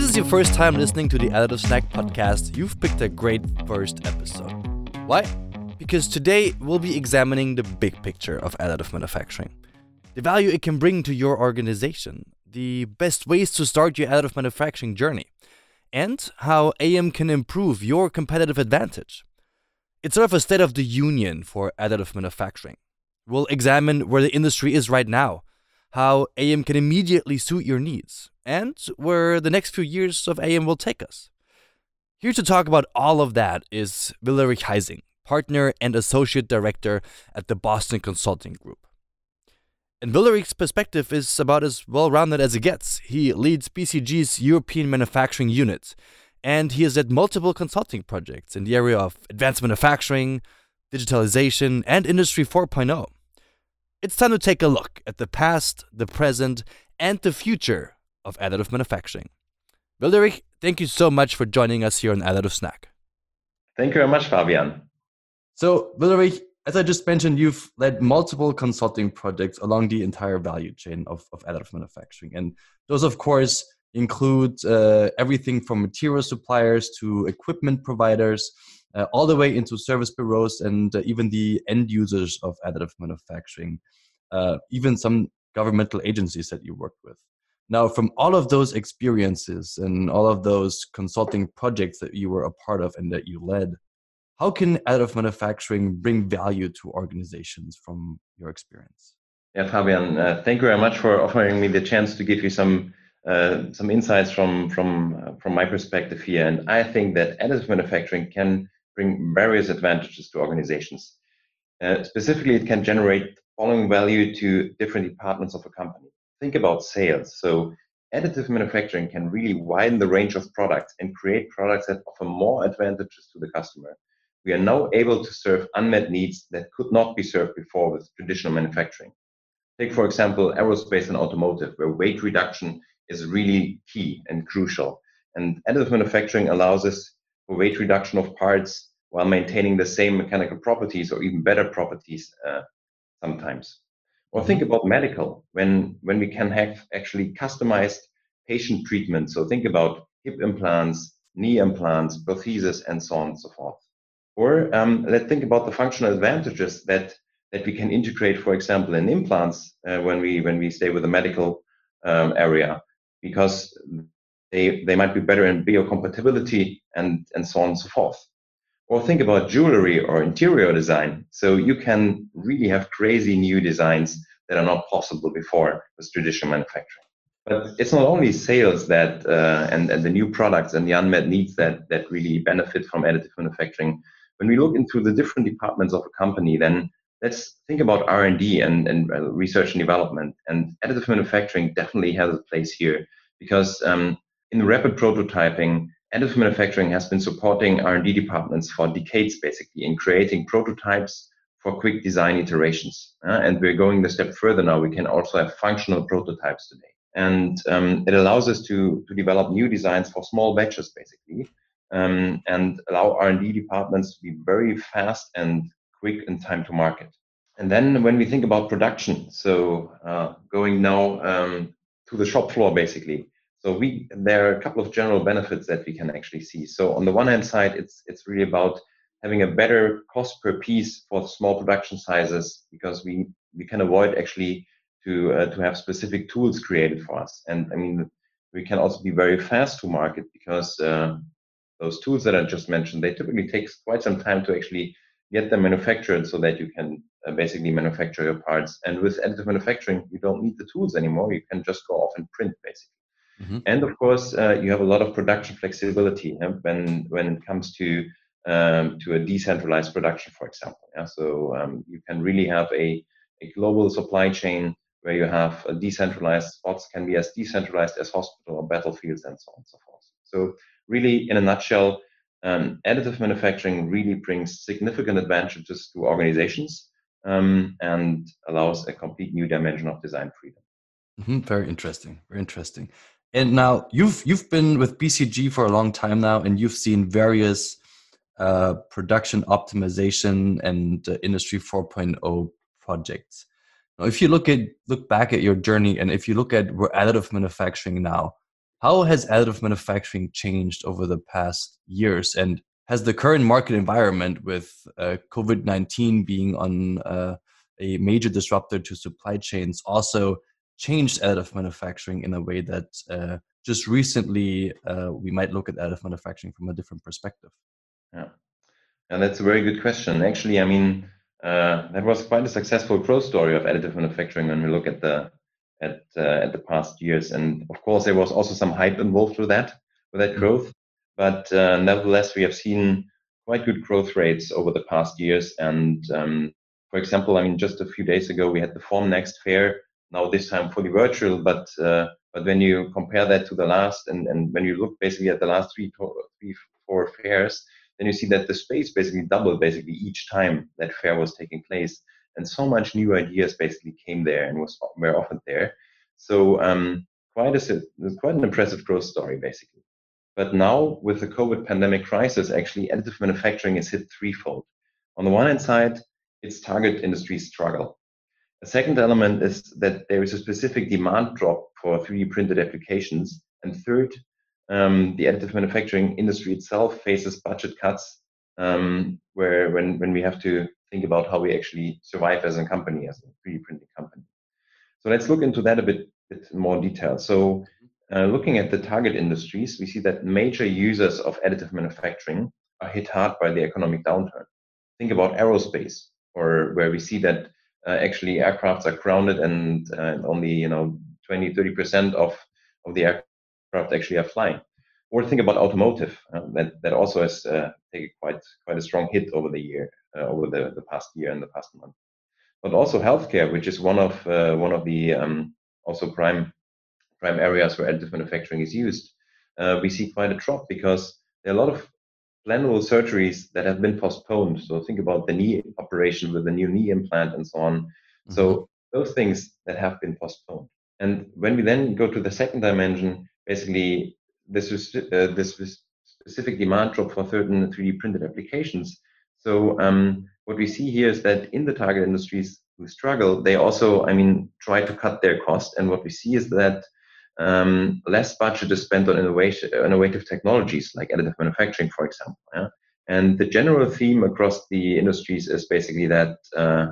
this is your first time listening to the Additive Snack podcast, you've picked a great first episode. Why? Because today we'll be examining the big picture of additive manufacturing, the value it can bring to your organization, the best ways to start your additive manufacturing journey, and how AM can improve your competitive advantage. It's sort of a state of the union for additive manufacturing. We'll examine where the industry is right now, how AM can immediately suit your needs, and where the next few years of AM will take us. Here to talk about all of that is Wilderich Heising, partner and associate director at the Boston Consulting Group. And Wilderich's perspective is about as well rounded as it gets. He leads BCG's European manufacturing unit, and he has led multiple consulting projects in the area of advanced manufacturing, digitalization, and Industry 4.0. It's time to take a look at the past, the present, and the future of additive manufacturing. Wilderich, thank you so much for joining us here on Additive Snack. Thank you very much, Fabian. So, Wilderich, as I just mentioned, you've led multiple consulting projects along the entire value chain of, of additive manufacturing. And those, of course, include uh, everything from material suppliers to equipment providers, uh, all the way into service bureaus and uh, even the end users of additive manufacturing, uh, even some governmental agencies that you worked with. Now, from all of those experiences and all of those consulting projects that you were a part of and that you led, how can additive manufacturing bring value to organizations from your experience? Yeah, Fabian, uh, thank you very much for offering me the chance to give you some uh, some insights from from uh, from my perspective here. And I think that additive manufacturing can bring various advantages to organizations. Uh, specifically, it can generate following value to different departments of a company think about sales. So additive manufacturing can really widen the range of products and create products that offer more advantages to the customer. We are now able to serve unmet needs that could not be served before with traditional manufacturing. Take, for example, aerospace and automotive, where weight reduction is really key and crucial. And additive manufacturing allows us for weight reduction of parts while maintaining the same mechanical properties or even better properties uh, sometimes. Or think about medical when when we can have actually customized patient treatment. So think about hip implants, knee implants, prosthesis, and so on and so forth. Or um, let's think about the functional advantages that that we can integrate, for example, in implants uh, when we when we stay with the medical um, area, because they they might be better in biocompatibility and and so on and so forth. Or think about jewelry or interior design. So you can really have crazy new designs that are not possible before with traditional manufacturing. But it's not only sales that uh, and, and the new products and the unmet needs that that really benefit from additive manufacturing. When we look into the different departments of a company, then let's think about R&D and, and uh, research and development. And additive manufacturing definitely has a place here because um, in rapid prototyping, additive manufacturing has been supporting R&D departments for decades, basically, in creating prototypes for quick design iterations. Uh, and we're going the step further now. We can also have functional prototypes today. And um, it allows us to, to develop new designs for small batches, basically, um, and allow R&D departments to be very fast and quick in time to market. And then when we think about production, so uh, going now um, to the shop floor, basically, so we there are a couple of general benefits that we can actually see. So on the one hand side, it's it's really about having a better cost per piece for small production sizes because we we can avoid actually to uh, to have specific tools created for us. And I mean, we can also be very fast to market because uh, those tools that I just mentioned they typically take quite some time to actually get them manufactured so that you can uh, basically manufacture your parts. And with additive manufacturing, you don't need the tools anymore. You can just go off and print basically. Mm-hmm. And of course, uh, you have a lot of production flexibility yeah, when when it comes to um, to a decentralized production, for example. Yeah? So um, you can really have a, a global supply chain where you have a decentralized spots can be as decentralized as hospital or battlefields and so on and so forth. So really, in a nutshell, um, additive manufacturing really brings significant advantages to organizations um, and allows a complete new dimension of design freedom. Mm-hmm. Very interesting. Very interesting. And now you've you've been with BCG for a long time now, and you've seen various uh, production optimization and uh, Industry 4.0 projects. Now, if you look at look back at your journey, and if you look at we're additive manufacturing now, How has additive manufacturing changed over the past years? And has the current market environment with uh, COVID 19 being on uh, a major disruptor to supply chains also changed additive manufacturing in a way that uh, just recently uh, we might look at additive manufacturing from a different perspective? Yeah, and that's a very good question. Actually, I mean, uh, that was quite a successful growth story of additive manufacturing when we look at the at uh, at the past years. And of course, there was also some hype involved with that with that mm-hmm. growth. But uh, nevertheless, we have seen quite good growth rates over the past years. And um, for example, I mean, just a few days ago, we had the Formnext fair. Now this time fully virtual, but uh, but when you compare that to the last, and, and when you look basically at the last three, three, four fairs, then you see that the space basically doubled basically each time that fair was taking place and so much new ideas basically came there and was very often there. So um, quite a quite an impressive growth story basically. But now with the COVID pandemic crisis, actually additive manufacturing is hit threefold. On the one hand side, its target industries struggle. A second element is that there is a specific demand drop for 3D printed applications. And third, um, the additive manufacturing industry itself faces budget cuts um, where when, when we have to think about how we actually survive as a company, as a 3D printing company. So let's look into that a bit, bit more detail. So uh, looking at the target industries, we see that major users of additive manufacturing are hit hard by the economic downturn. Think about aerospace, or where we see that uh, actually aircrafts are grounded and uh, only you know 20, 30 percent of of the aircraft actually are flying. Or think about automotive, uh, that that also has uh, taken quite quite a strong hit over the year uh, over the, the past year and the past month. But also healthcare, which is one of one of the um, also prime prime areas where additive manufacturing is used. We see quite a drop because there are a lot of planable surgeries that have been postponed. So think about the knee operation with the new knee implant and so on. Mm-hmm. So those things that have been postponed. And when we then go to the second dimension, basically this is uh, this specific demand drop for certain 3D printed applications so um, what we see here is that in the target industries who struggle, they also, I mean, try to cut their cost. And what we see is that um, less budget is spent on innovation, innovative technologies like additive manufacturing, for example. Yeah? And the general theme across the industries is basically that, uh,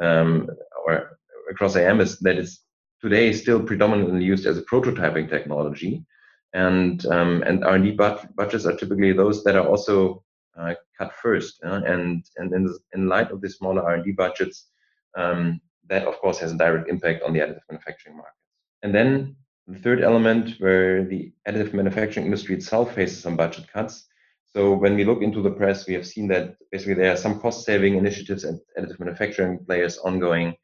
um, or across AM is that it's today still predominantly used as a prototyping technology, and um, and R&D budgets are typically those that are also uh, cut first. Uh, and and in, in light of the smaller R&D budgets, um, that of course has a direct impact on the additive manufacturing markets. And then the third element where the additive manufacturing industry itself faces some budget cuts. So when we look into the press, we have seen that basically there are some cost saving initiatives and additive manufacturing players ongoing.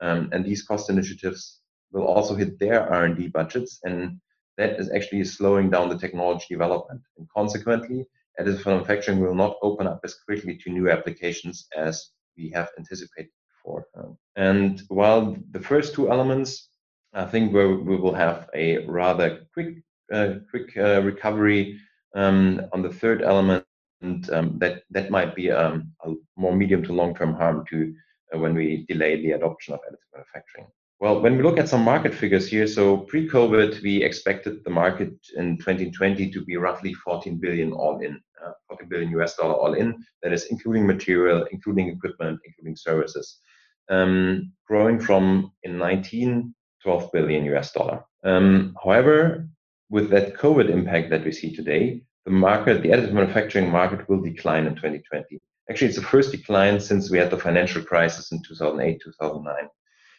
Um, and these cost initiatives will also hit their R&D budgets. And that is actually slowing down the technology development. And consequently, additive manufacturing will not open up as quickly to new applications as we have anticipated before. Um, and while the first two elements, I think we will have a rather quick, uh, quick uh, recovery um, on the third element, um, that that might be um, a more medium to long term harm to uh, when we delay the adoption of additive manufacturing. Well, when we look at some market figures here, so pre-COVID, we expected the market in 2020 to be roughly 14 billion all in, uh, 14 billion US dollar all in. That is including material, including equipment, including services, um, growing from in 19 12 billion US dollar. Um, however, with that COVID impact that we see today, the market, the additive manufacturing market, will decline in 2020. Actually, it's the first decline since we had the financial crisis in 2008, 2009.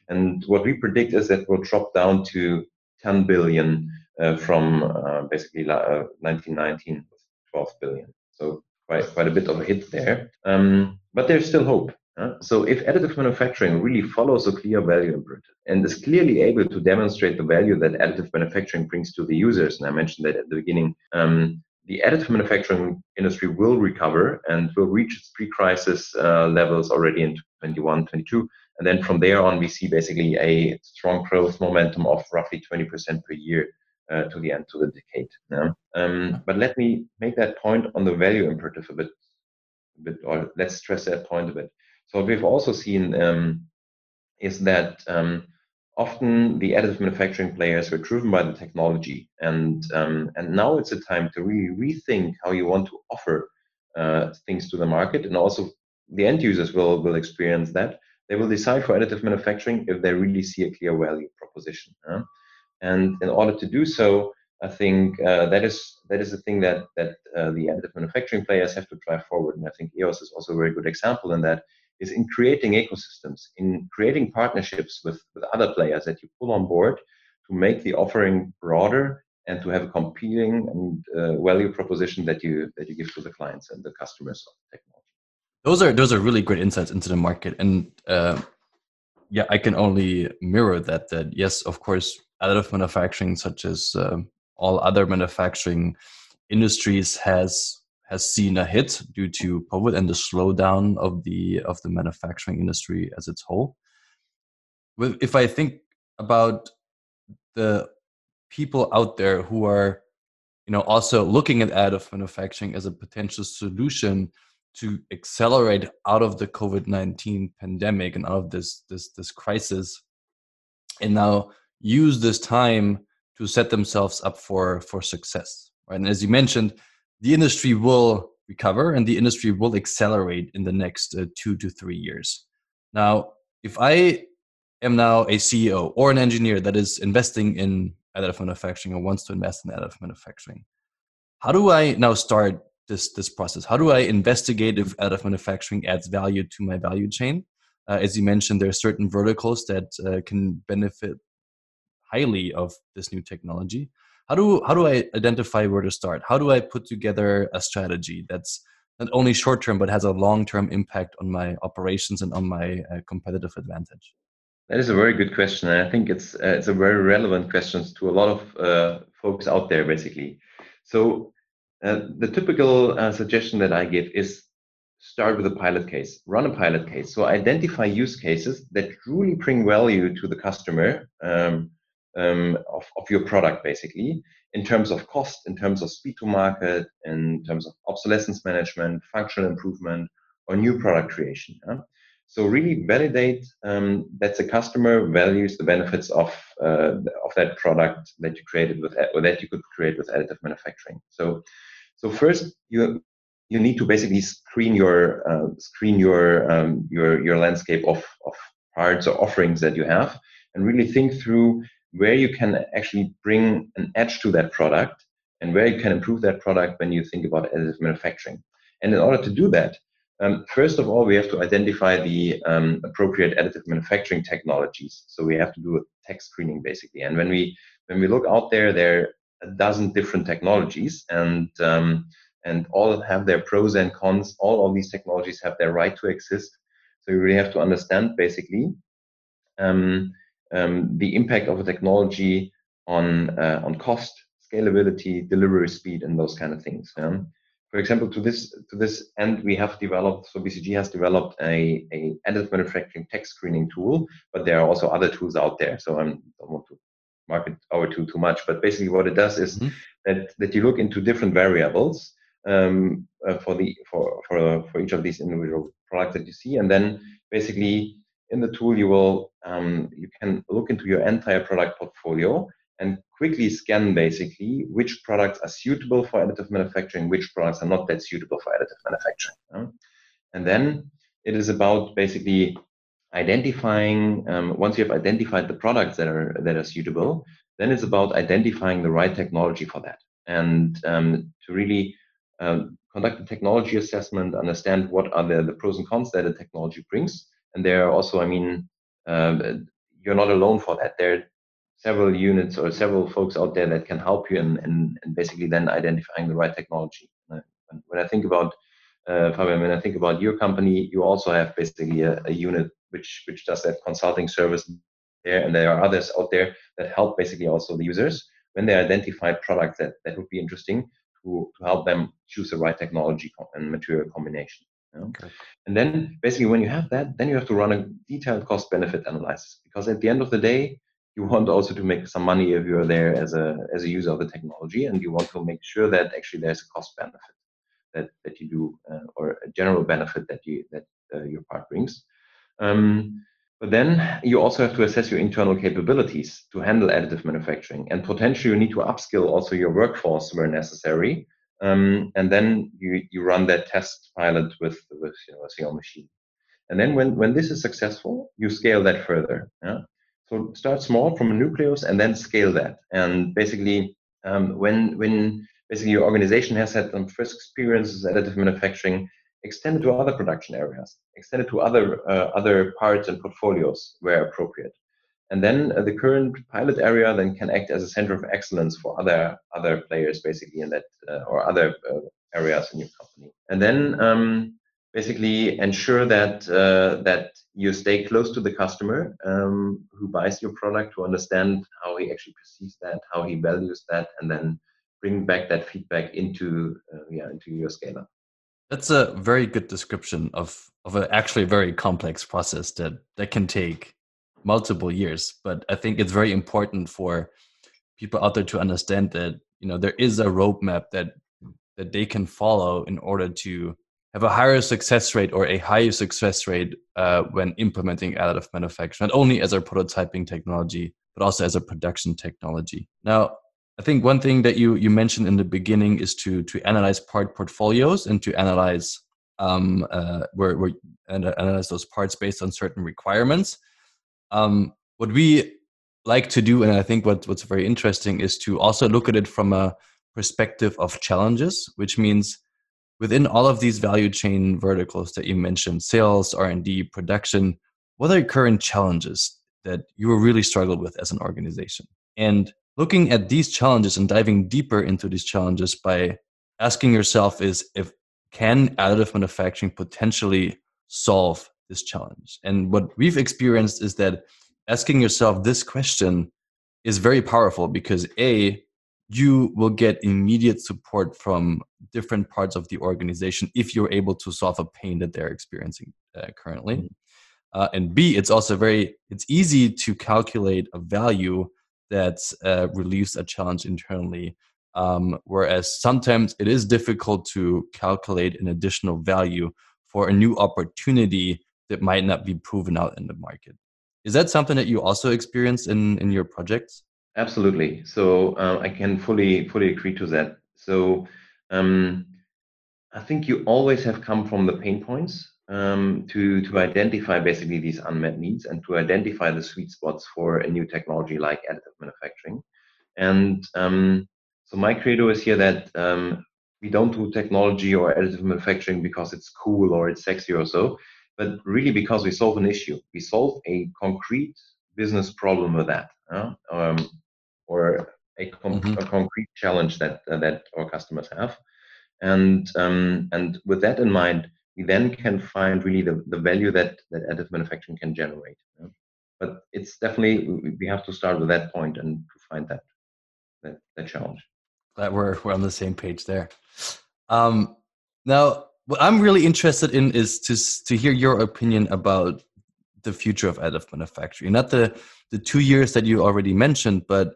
And what we predict is that we'll drop down to 10 billion uh, from uh, basically uh, 1919 12 billion. So quite quite a bit of a hit there. Um, but there's still hope. Uh, so if additive manufacturing really follows a clear value imperative and is clearly able to demonstrate the value that additive manufacturing brings to the users, and I mentioned that at the beginning, um, the additive manufacturing industry will recover and will reach its pre-crisis uh, levels already in 21, 22. And then from there on, we see basically a strong growth momentum of roughly 20% per year uh, to the end of the decade. Yeah? Um, but let me make that point on the value imperative a bit, a bit, or let's stress that point a bit. So what we've also seen um, is that um, often the additive manufacturing players were driven by the technology, and um, and now it's a time to really rethink how you want to offer uh, things to the market, and also the end users will will experience that. They will decide for additive manufacturing if they really see a clear value proposition. Huh? And in order to do so, I think uh, that is that is the thing that that uh, the additive manufacturing players have to drive forward. And I think EOS is also a very good example in that is in creating ecosystems, in creating partnerships with, with other players that you pull on board to make the offering broader and to have a competing and uh, value proposition that you that you give to the clients and the customers of technology. Those are those are really great insights into the market, and uh, yeah, I can only mirror that. That yes, of course, additive manufacturing, such as uh, all other manufacturing industries, has has seen a hit due to COVID and the slowdown of the of the manufacturing industry as its whole. If I think about the people out there who are, you know, also looking at additive manufacturing as a potential solution to accelerate out of the COVID nineteen pandemic and out of this this this crisis, and now use this time to set themselves up for for success. Right, and as you mentioned the industry will recover and the industry will accelerate in the next uh, two to three years. Now, if I am now a CEO or an engineer that is investing in additive manufacturing or wants to invest in additive manufacturing, how do I now start this this process? How do I investigate if additive manufacturing adds value to my value chain? Uh, as you mentioned, there are certain verticals that uh, can benefit highly of this new technology how do how do i identify where to start? How do i put together a strategy that's not only short term but has a long term impact on my operations and on my uh, competitive advantage? That is a very good question and i think it's uh, it's a very relevant question to a lot of uh, folks out there basically. So uh, the typical uh, suggestion that i give is start with a pilot case run a pilot case. So identify use cases that truly bring value to the customer um, um, of, of your product basically in terms of cost, in terms of speed to market, in terms of obsolescence management, functional improvement, or new product creation. Yeah? So really validate um, that the customer values the benefits of uh, of that product that you created with or that you could create with additive manufacturing. So so first you you need to basically screen your uh, screen your um, your your landscape of of parts or offerings that you have and really think through where you can actually bring an edge to that product and where you can improve that product when you think about additive manufacturing. And in order to do that, um, first of all, we have to identify the um, appropriate additive manufacturing technologies. So we have to do a tech screening basically. And when we when we look out there, there are a dozen different technologies, and um, and all have their pros and cons. All of these technologies have their right to exist. So you really have to understand basically um, um, the impact of a technology on uh, on cost, scalability, delivery speed, and those kind of things. Yeah? For example, to this to this end, we have developed. So BCG has developed a, a additive manufacturing tech screening tool, but there are also other tools out there. So I don't want to market our tool too much, but basically what it does is mm-hmm. that that you look into different variables um, uh, for the for for for each of these individual products that you see, and then basically in the tool you will um, you can look into your entire product portfolio and quickly scan basically which products are suitable for additive manufacturing, which products are not that suitable for additive manufacturing. And then it is about basically identifying um, once you have identified the products that are that are suitable, then it's about identifying the right technology for that and um, to really um, conduct a technology assessment, understand what are the, the pros and cons that the technology brings, and there are also, I mean, um, you're not alone for that. There are several units or several folks out there that can help you and, in, in basically then identifying the right technology. And when I think about uh, Fabian, when I think about your company, you also have basically a, a unit which which does that consulting service there, and there are others out there that help basically also the users when they identify products that, that would be interesting to, to help them choose the right technology and material combination. Okay. And then basically when you have that, then you have to run a detailed cost benefit analysis because at the end of the day, you want also to make some money if you're there as a as a user of the technology, and you want to make sure that actually there's a cost benefit that that you do uh, or a general benefit that you that uh, your part brings. Um, But then you also have to assess your internal capabilities to handle additive manufacturing. And potentially you need to upskill also your workforce where necessary. Um, and then you, you run that test pilot with, with you know, a single machine. And then when, when this is successful, you scale that further. Yeah? So start small from a nucleus and then scale that. And basically, um, when, when basically your organization has had some first experiences additive manufacturing, extend it to other production areas, extend it to other uh, other parts and portfolios where appropriate. And then uh, the current pilot area then can act as a center of excellence for other other players, basically in that uh, or other uh, areas in your company. And then um, basically ensure that uh, that you stay close to the customer um, who buys your product to understand how he actually perceives that, how he values that, and then bring back that feedback into uh, yeah into your scale up. That's a very good description of of an actually very complex process that that can take multiple years. But I think it's very important for people out there to understand that you know there is a roadmap that that they can follow in order to have a higher success rate or a higher success rate uh, when implementing additive manufacturing, not only as a prototyping technology, but also as a production technology. Now, I think one thing that you you mentioned in the beginning is to to analyze part portfolios and to analyze um, uh, where, where and analyze those parts based on certain requirements. Um, what we like to do, and I think what, what's very interesting, is to also look at it from a perspective of challenges, which means within all of these value chain verticals that you mentioned, sales, R and D, production, what are current challenges that you really struggle with as an organization? And looking at these challenges and diving deeper into these challenges by asking yourself is if can additive manufacturing potentially solve this challenge and what we've experienced is that asking yourself this question is very powerful because a you will get immediate support from different parts of the organization if you're able to solve a pain that they're experiencing uh, currently mm-hmm. uh, and b it's also very it's easy to calculate a value that uh, relieves a challenge internally. Um, whereas sometimes it is difficult to calculate an additional value for a new opportunity that might not be proven out in the market. Is that something that you also experience in, in your projects? Absolutely. So uh, I can fully fully agree to that. So um, I think you always have come from the pain points um, to to identify basically these unmet needs and to identify the sweet spots for a new technology like additive manufacturing. And um, so my credo is here that um, we don't do technology or additive manufacturing because it's cool or it's sexy or so, but really because we solve an issue. We solve a concrete business problem with that, uh, um, or a, com- mm-hmm. a, concrete challenge that uh, that our customers have. And um, and with that in mind, we then can find really the, the value that, that additive manufacturing can generate. Yeah? But it's definitely, we have to start with that point and to find that, that, that challenge. That we're, we're on the same page there. Um, now, what I'm really interested in is to, to hear your opinion about the future of additive manufacturing. Not the, the two years that you already mentioned, but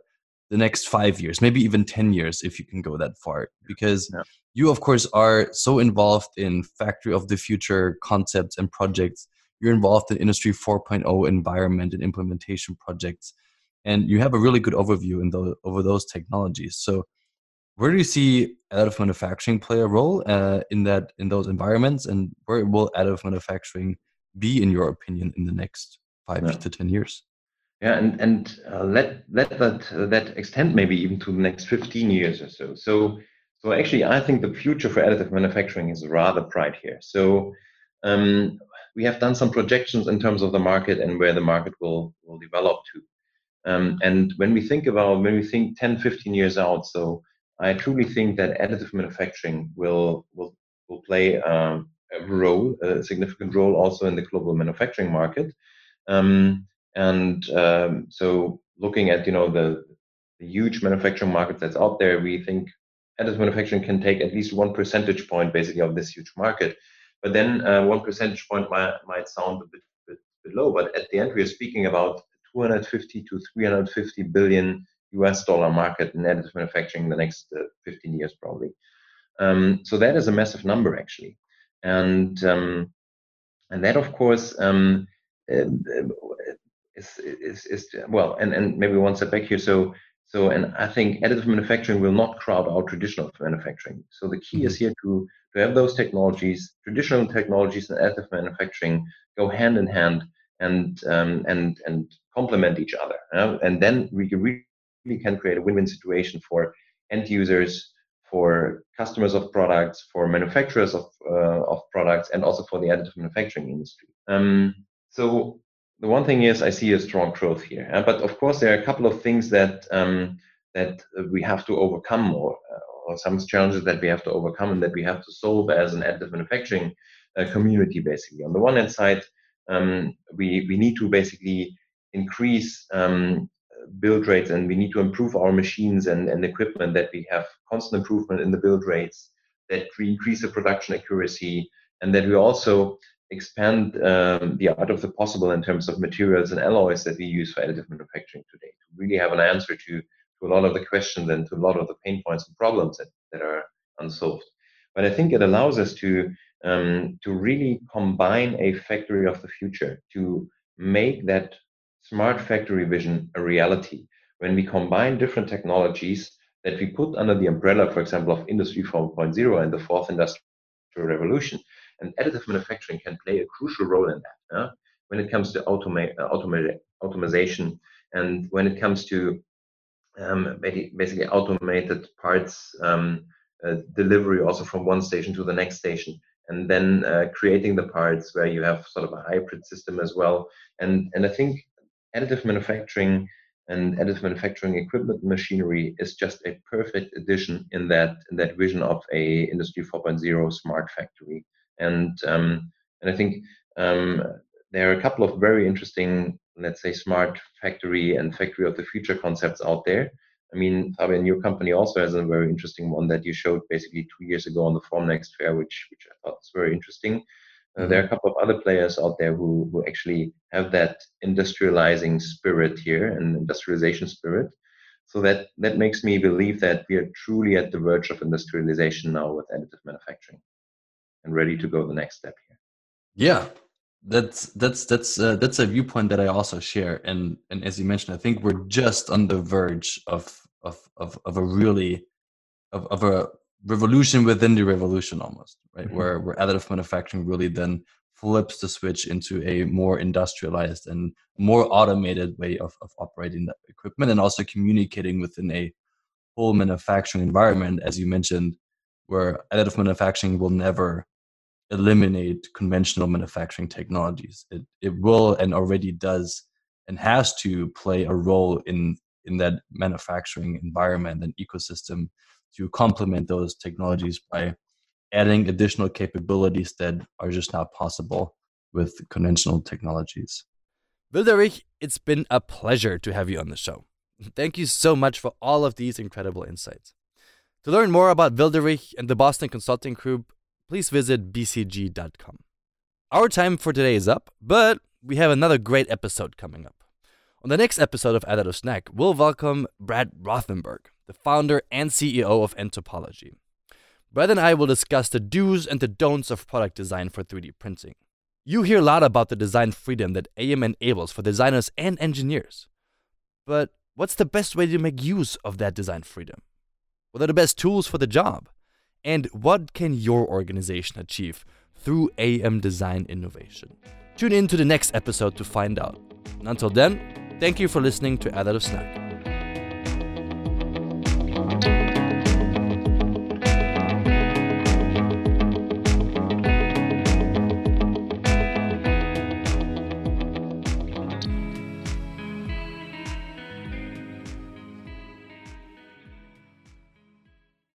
the next five years, maybe even 10 years if you can go that far. Because yeah. you, of course, are so involved in factory of the future concepts and projects. You're involved in Industry 4.0 environment and implementation projects. And you have a really good overview in those, over those technologies. So, where do you see additive manufacturing play a role uh, in that in those environments, and where will additive manufacturing be, in your opinion, in the next five yeah. to ten years? yeah and and uh, let let that uh, that extend maybe even to the next 15 years or so so so actually i think the future for additive manufacturing is rather bright here so um, we have done some projections in terms of the market and where the market will will develop to um, and when we think about when we think 10 15 years out so i truly think that additive manufacturing will will will play um, a role a significant role also in the global manufacturing market um, and um, so looking at you know the, the, huge manufacturing market that's out there, we think additive manufacturing can take at least one percentage point basically of this huge market. But then uh, one percentage point might, might sound a bit, bit, bit low, but at the end we are speaking about 250 to 350 billion US dollar market in additive manufacturing in the next uh, 15 years probably. Um, so that is a massive number actually, and um, and that of course um, um, is, is, is well, and, and maybe one step back here. So so, and I think additive manufacturing will not crowd out traditional manufacturing. So the key is mm-hmm. here to, to have those technologies, traditional technologies and additive manufacturing go hand in hand and um, and and complement each other. And then we really can create a win-win situation for end users, for customers of products, for manufacturers of uh, of products, and also for the additive manufacturing industry. Um, so the one thing is I see a strong growth here, uh, but of course there are a couple of things that um, that we have to overcome, or, uh, or some challenges that we have to overcome and that we have to solve as an additive manufacturing uh, community. Basically, on the one hand side, um, we we need to basically increase um, build rates and we need to improve our machines and, and equipment that we have constant improvement in the build rates that we increase the production accuracy and that we also expand um, the art of the possible in terms of materials and alloys that we use for additive manufacturing today to really have an answer to, to a lot of the questions and to a lot of the pain points and problems that, that are unsolved. But I think it allows us to um, to really combine a factory of the future to make that smart factory vision a reality. When we combine different technologies that we put under the umbrella, for example, of Industry 4.0 and the fourth industrial revolution, and additive manufacturing can play a crucial role in that. Yeah? When it comes to automate, uh, automation, automation, and when it comes to um, basically automated parts um, uh, delivery also from one station to the next station, and then uh, creating the parts where you have sort of a hybrid system as well. And and I think additive manufacturing and additive manufacturing equipment machinery is just a perfect addition in that in that vision of a industry 4.0 smart factory and um, and I think um, there are a couple of very interesting, let's say, smart factory and factory of the future concepts out there. I mean, Fabian, your company also has a very interesting one that you showed basically two years ago on the Formnext fair, which which I thought was very interesting. Uh, there are a couple of other players out there who who actually have that industrializing spirit here and industrialization spirit. So that that makes me believe that we are truly at the verge of industrialization now with additive manufacturing and ready to go the next step here. Yeah, that's that's that's uh, that's a viewpoint that I also share. And and as you mentioned, I think we're just on the verge of of of, of a really of, of a revolution within the revolution almost right mm-hmm. where where additive manufacturing really then flips the switch into a more industrialized and more automated way of, of operating the equipment and also communicating within a whole manufacturing environment as you mentioned where additive manufacturing will never eliminate conventional manufacturing technologies. It, it will and already does and has to play a role in, in that manufacturing environment and ecosystem to complement those technologies by adding additional capabilities that are just not possible with conventional technologies. Wilderich, it's been a pleasure to have you on the show. Thank you so much for all of these incredible insights. To learn more about Wilderich and the Boston Consulting Group, please visit bcg.com. Our time for today is up, but we have another great episode coming up. On the next episode of Additive Snack, we'll welcome Brad Rothenberg, the founder and CEO of nTopology. Brad and I will discuss the do's and the don'ts of product design for 3D printing. You hear a lot about the design freedom that AM enables for designers and engineers. But what's the best way to make use of that design freedom? What are the best tools for the job? And what can your organization achieve through AM design innovation? Tune in to the next episode to find out. And until then, thank you for listening to Additive Snack.